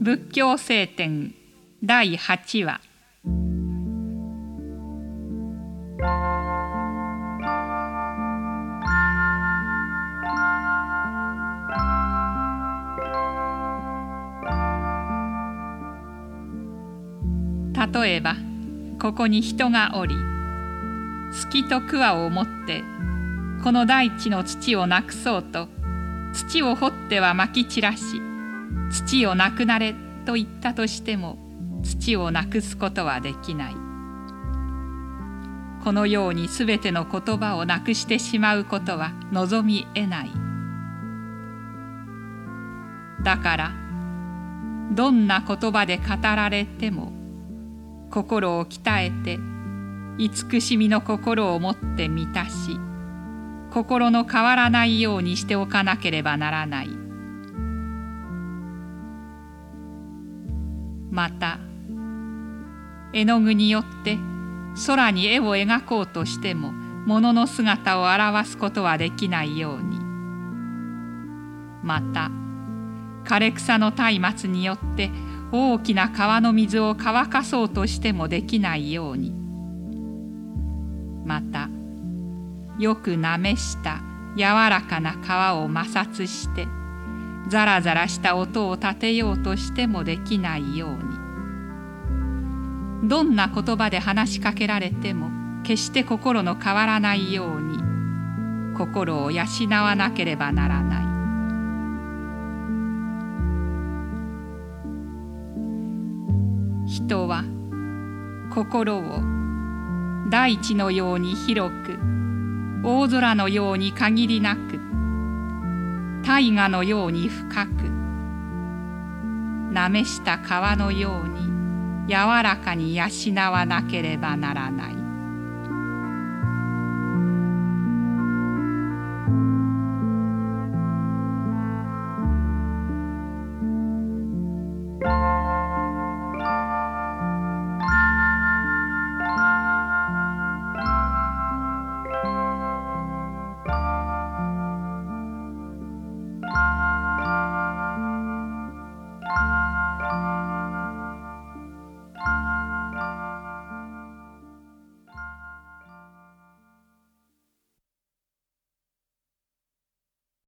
仏教聖典第8話。例えばここに人がおり好きと桑を持ってこの大地の土をなくそうと土を掘ってはまき散らし土をなくなれと言ったとしても土をなくすことはできない。このようにすべての言葉をなくしてしまうことは望みえない。だからどんな言葉で語られても心を鍛えて慈しみの心を持って満たし心の変わらないようにしておかなければならない。また絵の具によって空に絵を描こうとしても物の姿を表すことはできないように。また枯れ草の松明によって大きな川の水を乾かそうとしてもできないように。またよくなめした柔らかな皮を摩擦してザラザラした音を立てようとしてもできないように。どんな言葉で話しかけられても決して心の変わらないように。心を養わなければならない。人は心を大地のように広く大空のように限りなく大河のように深くなめした川のように柔らかに養わなければならない。